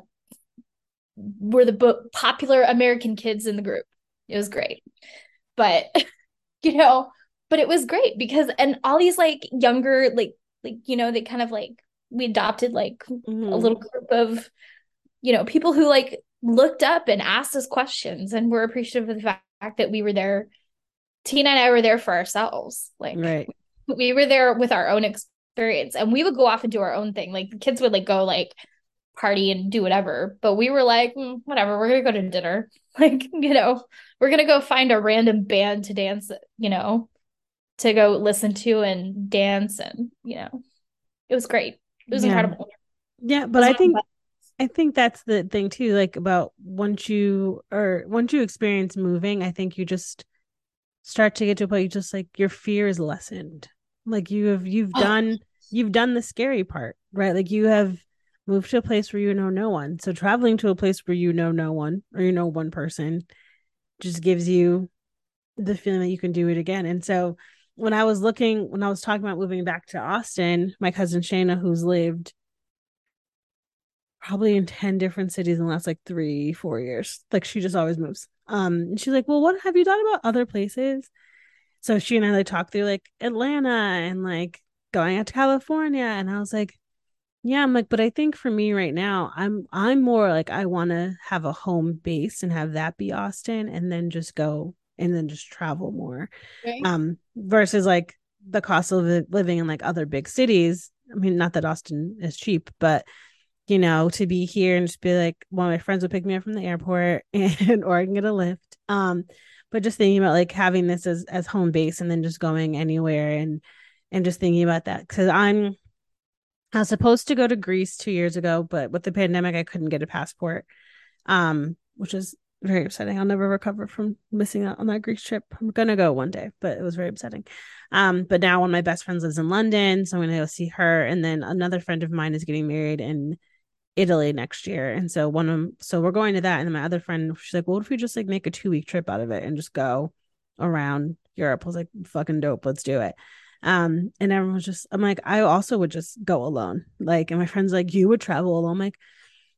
we're the bo- popular American kids in the group. It was great. But (laughs) you know, but it was great because and all these like younger like like you know, they kind of like we adopted like a Mhm. little group of you know, people who like looked up and asked us questions and were appreciative of the fact that we were there. Tina and I were there for ourselves. Like Right. we were there with our own experience and we would go off and do our own thing like the kids would like go like party and do whatever but we were like "Mm, whatever we're gonna go to dinner (laughs) like you know we're gonna go find a random band to dance you know to go listen to and dance and you know it was great it was Yeah. incredible Yeah, but I think I think that's the thing too, like about once you or once you experience moving, I think you just start to get to a point you just like your fear is lessened. Like you have you've Oh. done you've done the scary part, right? Like you have moved to a place where you know no one. So traveling to a place where you know no one or you know one person just gives you the feeling that you can do it again. And so when I was looking, when I was talking about moving back to Austin, my cousin shana who's lived probably in 10 different cities in the last like three, four years, like she just always moves. Um, and she's like, Well, what have you thought about other places? So she and I like talked through like Atlanta and like going out to California. And I was like, yeah, I'm like, but I think for me right now, I'm I'm more like I want to have a home base and have that be Austin and then just go and then just travel more. Right. Um versus like the cost of living in like other big cities. I mean, not that Austin is cheap, but you know, to be here and just be like one of my friends would pick me up from the airport (laughs) and or I can get a lift. Um, but just thinking about like having this as as home base and then just going anywhere and and just thinking about that because I'm I was supposed to go to Greece two years ago, but with the pandemic, I couldn't get a passport, um, which is very upsetting. I'll never recover from missing out on that Greece trip. I'm gonna go one day, but it was very upsetting. Um, but now one of my best friends lives in London, so I'm gonna go see her. And then another friend of mine is getting married in Italy next year. And so one of them, so we're going to that. And then my other friend, she's like, well, what if we just like make a two week trip out of it and just go around Europe? I was like, fucking dope, let's do it. Um, and everyone was just, I'm like, I also would just go alone. Like, and my friend's like, you would travel alone. I'm like,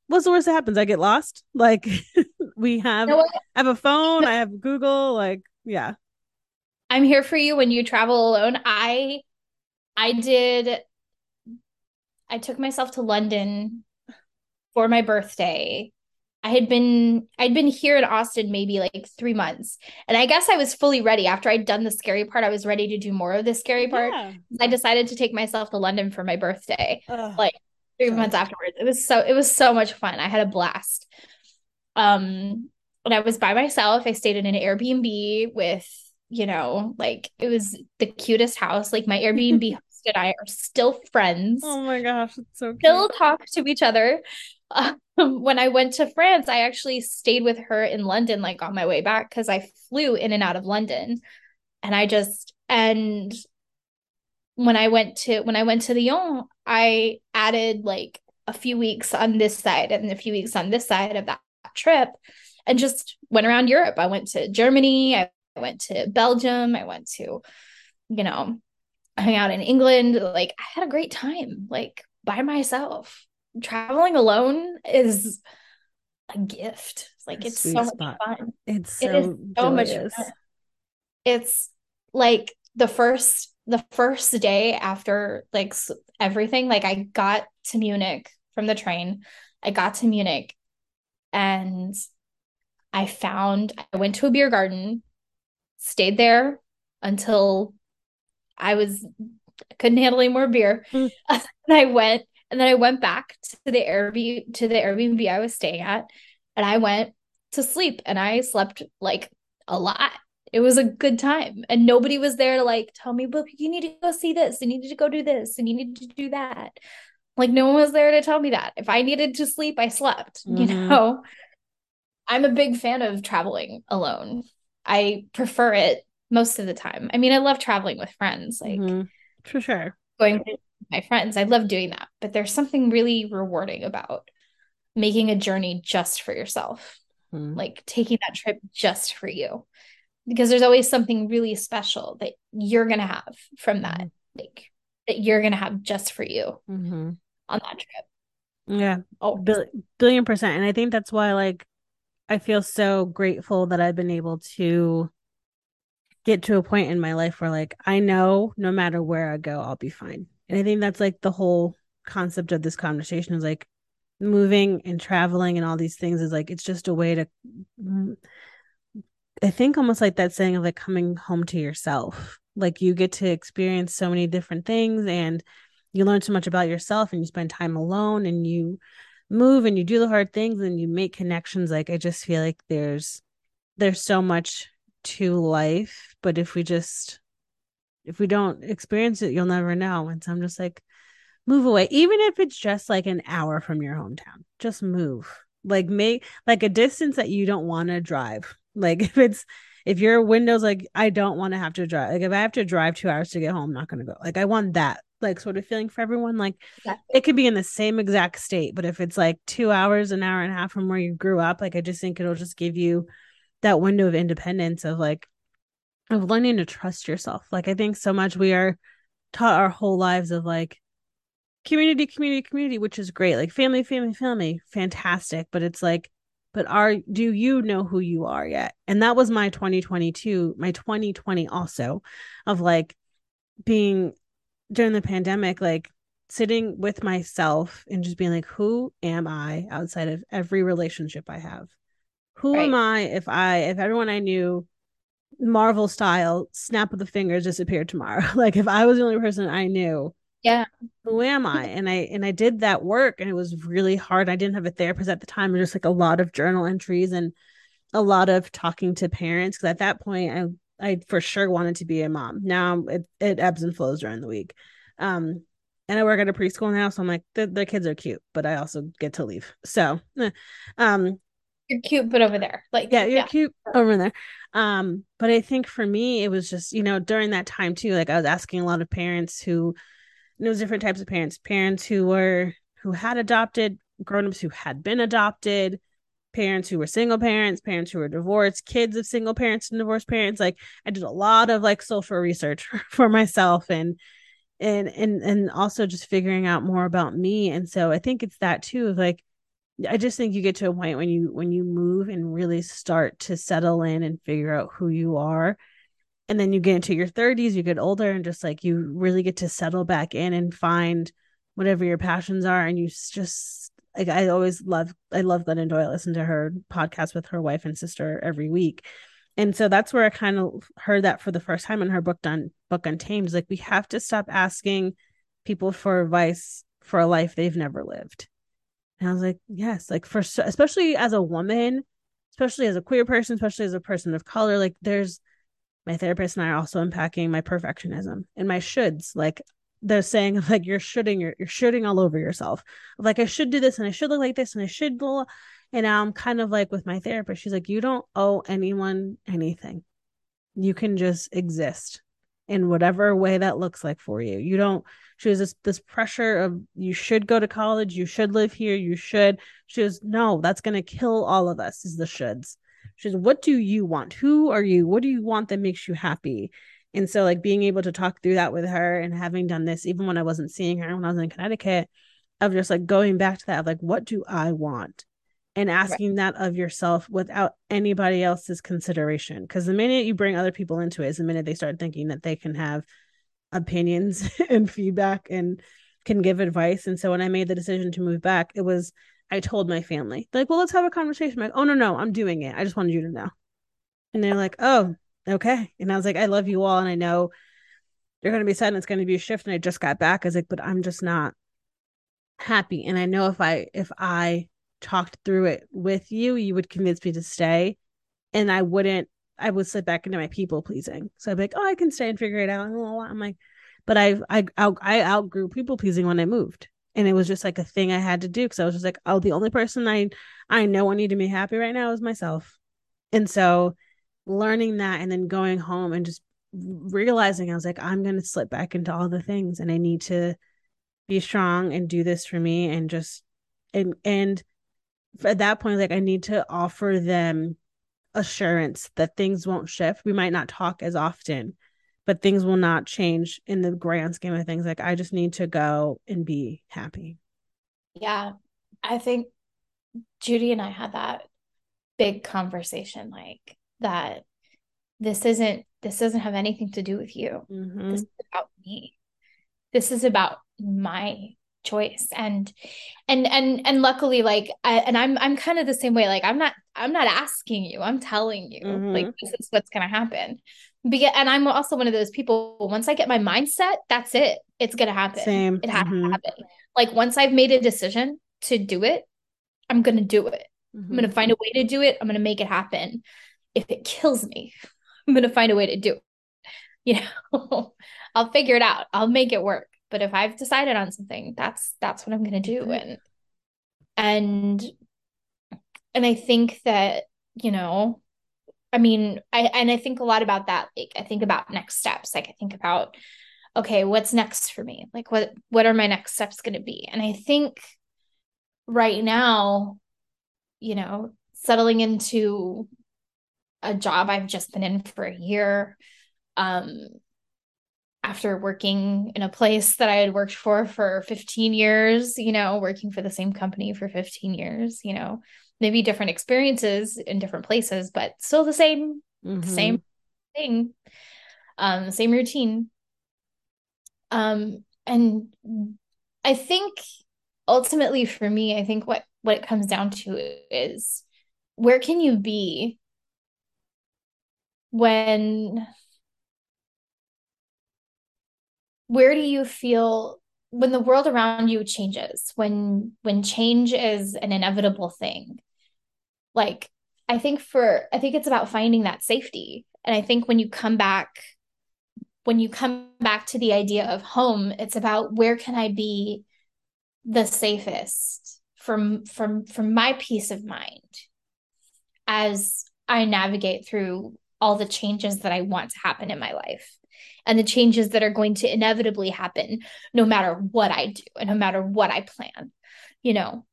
what's the worst that happens? I get lost. (laughs) Like (laughs) we have, I have a phone, I have Google, like, yeah. I'm here for you when you travel alone. I I did I took myself to London for my birthday. I had been I'd been here in Austin maybe like 3 months. And I guess I was fully ready after I'd done the scary part. I was ready to do more of the scary part. Yeah. I decided to take myself to London for my birthday. Ugh. Like 3 months afterwards. It was so it was so much fun. I had a blast. Um and I was by myself. I stayed in an Airbnb with you know, like it was the cutest house. Like my (laughs) Airbnb host and I are still friends. Oh my gosh, it's so cute. Still talk to each other. Um, (laughs) when I went to France, I actually stayed with her in London, like on my way back, because I flew in and out of London. And I just and when I went to when I went to Lyon, I added like a few weeks on this side and a few weeks on this side of that trip and just went around Europe. I went to Germany, I went to Belgium. I went to, you know, hang out in England. Like I had a great time, like by myself. Traveling alone is a gift. Like it's so much fun. It's so, it is so much fun. It's like the first the first day after like everything, like I got to Munich from the train. I got to Munich and I found I went to a beer garden stayed there until I was couldn't handle any more beer. Mm. (laughs) and I went and then I went back to the Airbnb to the Airbnb I was staying at and I went to sleep and I slept like a lot. It was a good time. And nobody was there to like tell me, but you need to go see this, you need to go do this, and you need to do that. Like no one was there to tell me that. If I needed to sleep, I slept, (laughs) mm-hmm. you know. I'm a big fan of traveling alone. I prefer it most of the time. I mean, I love traveling with friends, like mm-hmm. for sure. Going my friends, I love doing that. But there's something really rewarding about making a journey just for yourself, mm-hmm. like taking that trip just for you, because there's always something really special that you're gonna have from that, mm-hmm. like that you're gonna have just for you mm-hmm. on that trip. Yeah, oh, billion percent. And I think that's why, like, I feel so grateful that I've been able to get to a point in my life where like I know no matter where I go, I'll be fine. And I think that's like the whole concept of this conversation is like moving and traveling and all these things is like it's just a way to mm, I think almost like that saying of like coming home to yourself. Like you get to experience so many different things and you learn so much about yourself and you spend time alone and you move and you do the hard things and you make connections like i just feel like there's there's so much to life but if we just if we don't experience it you'll never know. And so i'm just like move away. Even if it's just like an hour from your hometown just move. Like make like a distance that you don't want to drive. Like (laughs) if it's if your window's like i don't want to have to drive like if i have to drive two hours to get home i'm not going to go. Like i want that like sort of feeling for everyone. Like exactly. it could be in the same exact state, but if it's like two hours, an hour and a half from where you grew up, like I just think it'll just give you that window of independence of like of learning to trust yourself. Like I think so much we are taught our whole lives of like community, community, community, which is great. Like family, family, family, fantastic. But it's like, but are do you know who you are yet? And that was my 2022, my 2020 also of like being during the pandemic, like sitting with myself and just being like, who am I outside of every relationship I have? Who right. am I if I, if everyone I knew Marvel style, snap of the fingers disappeared tomorrow? (laughs) like if I was the only person I knew, yeah, who am I? And I, and I did that work and it was really hard. I didn't have a therapist at the time. It was just like a lot of journal entries and a lot of talking to parents. Cause at that point, I I for sure wanted to be a mom. Now it, it ebbs and flows during the week. Um, and I work at a preschool now, so I'm like the, the kids are cute, but I also get to leave. So, (laughs) um, you're cute, but over there, like yeah, you're yeah. cute over there. Um, but I think for me, it was just you know during that time too, like I was asking a lot of parents who, it was different types of parents, parents who were who had adopted, grown-ups who had been adopted, parents who were single parents, parents who were divorced, kids of single parents and divorced parents. Like I did a lot of like social research (laughs) for myself and and and and also just figuring out more about me and so i think it's that too of like i just think you get to a point when you when you move and really start to settle in and figure out who you are and then you get into your 30s you get older and just like you really get to settle back in and find whatever your passions are and you just like i always love i love glennon doyle I listen to her podcast with her wife and sister every week and so that's where I kind of heard that for the first time in her book done book Untamed. Like we have to stop asking people for advice for a life they've never lived. And I was like, yes, like for especially as a woman, especially as a queer person, especially as a person of color, like there's my therapist and I are also unpacking my perfectionism and my shoulds. Like they're saying like you're shooting you're, you're shooting all over yourself. Like I should do this and I should look like this and I should blah. And I'm kind of like with my therapist, she's like, you don't owe anyone anything. You can just exist in whatever way that looks like for you. You don't she was this this pressure of you should go to college, you should live here, you should. She was no, that's gonna kill all of us, is the shoulds. She's what do you want? Who are you? What do you want that makes you happy? And so like being able to talk through that with her and having done this, even when I wasn't seeing her when I was in Connecticut, of just like going back to that of like, what do I want? And asking right. that of yourself without anybody else's consideration. Because the minute you bring other people into it is the minute they start thinking that they can have opinions (laughs) and feedback and can give advice. And so when I made the decision to move back, it was I told my family, like, well, let's have a conversation. I'm like, oh no, no, I'm doing it. I just wanted you to know. And they're like, oh, okay. And I was like, I love you all, and I know you're gonna be sad and it's gonna be a shift. And I just got back. I was like, but I'm just not happy. And I know if I if I talked through it with you, you would convince me to stay. And I wouldn't, I would slip back into my people pleasing. So I'd be like, oh, I can stay and figure it out. I'm like, but I, I, I outgrew people pleasing when I moved. And it was just like a thing I had to do. Cause I was just like, oh, the only person I, I know I need to be happy right now is myself. And so learning that and then going home and just realizing I was like, I'm going to slip back into all the things and I need to be strong and do this for me and just, and, and at that point like i need to offer them assurance that things won't shift. We might not talk as often but things will not change in the grand scheme of things. Like i just need to go and be happy. Yeah. I think judy and i had that big conversation like that this isn't this doesn't have anything to do with you. Mm-hmm. this is about me. This is about my choice. And and and and luckily like I, and i'm i'm kind of the same way. Like i'm not i'm not asking you. I'm telling you mm-hmm. like this is what's going to happen. But and i'm also one of those people once i get my mindset that's it. It's going to happen. Same. It has mm-hmm. to happen. Like once i've made a decision to do it i'm going to do it. Mm-hmm. i'm going to find a way to do it. I'm going to make it happen. If it kills me (laughs) i'm going to find a way to do it. You know (laughs) i'll figure it out. I'll make it work but if i've decided on something that's that's what i'm going to do and and and i think that you know i mean i and i think a lot about that like i think about next steps like i think about okay what's next for me? Like what what are my next steps going to be? And i think right now you know settling into a job i've just been in for a year um after working in a place that I had worked for for 15 years, you know, working for the same company for 15 years, you know, maybe different experiences in different places, but still the same, mm-hmm. same thing, um, same routine. Um, and I think ultimately for me, I think what what it comes down to is where can you be when where do you feel when the world around you changes when when change is an inevitable thing like i think for i think it's about finding that safety. And i think when you come back when you come back to the idea of home, it's about where can I be the safest from from from my peace of mind as I navigate through all the changes that I want to happen in my life and the changes that are going to inevitably happen no matter what I do and no matter what I plan. You know,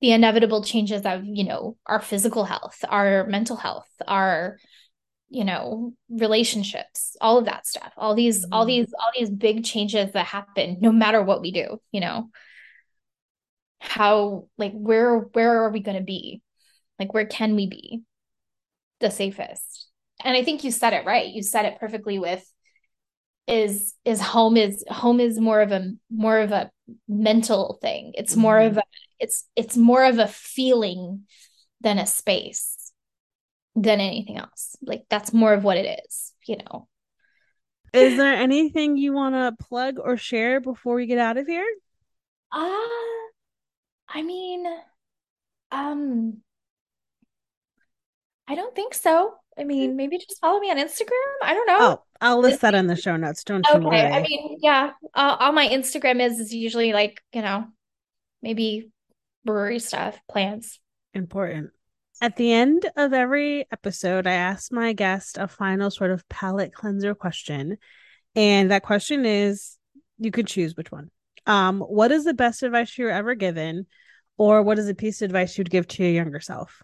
the inevitable changes of, you know, our physical health, our mental health, our you know relationships all of that stuff all these mm-hmm. all these all these big changes that happen no matter what we do you know how like where where are we going to be like where can we be the safest and i think you said it right you said it perfectly with is is home is home is more of a more of a mental thing it's more mm-hmm. of a it's it's more of a feeling than a space than anything else like that's more of what it is you know is there anything you want to plug or share before we get out of here uh i mean um i don't think so I mean, maybe just follow me on Instagram. I don't know. Oh, I'll list that in the show notes. Don't okay. you worry. I mean, yeah, uh, all my Instagram is is usually like you know, maybe brewery stuff, plans. Important. At the end of every episode, I ask my guest a final sort of palate cleanser question, and that question is, you could choose which one. Um, what is the best advice you were ever given, or what is a piece of advice you'd give to your younger self?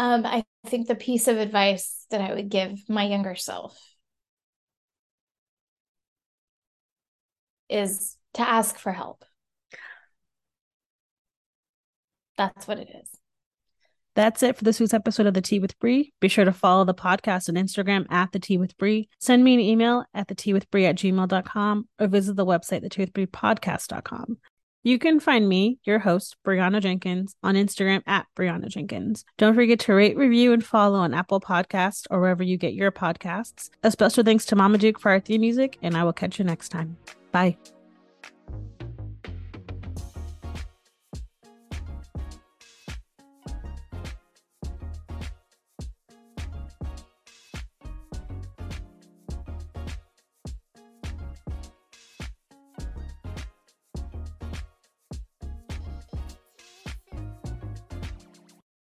Um, I think the piece of advice that I would give my younger self is to ask for help. That's what it is. That's it for this week's episode of The Tea with Bri. Be sure to follow the podcast on Instagram at The Tea with Bri. Send me an email at the tea with Bri at gmail.com or visit the website, the tea with podcast.com. You can find me, your host, Briona Jenkins, on Instagram at Briona Jenkins. Don't forget to rate, review, and follow on Apple Podcasts or wherever you get your podcasts. A special thanks to Mama Duke for our theme music, and I will catch you next time. Bye.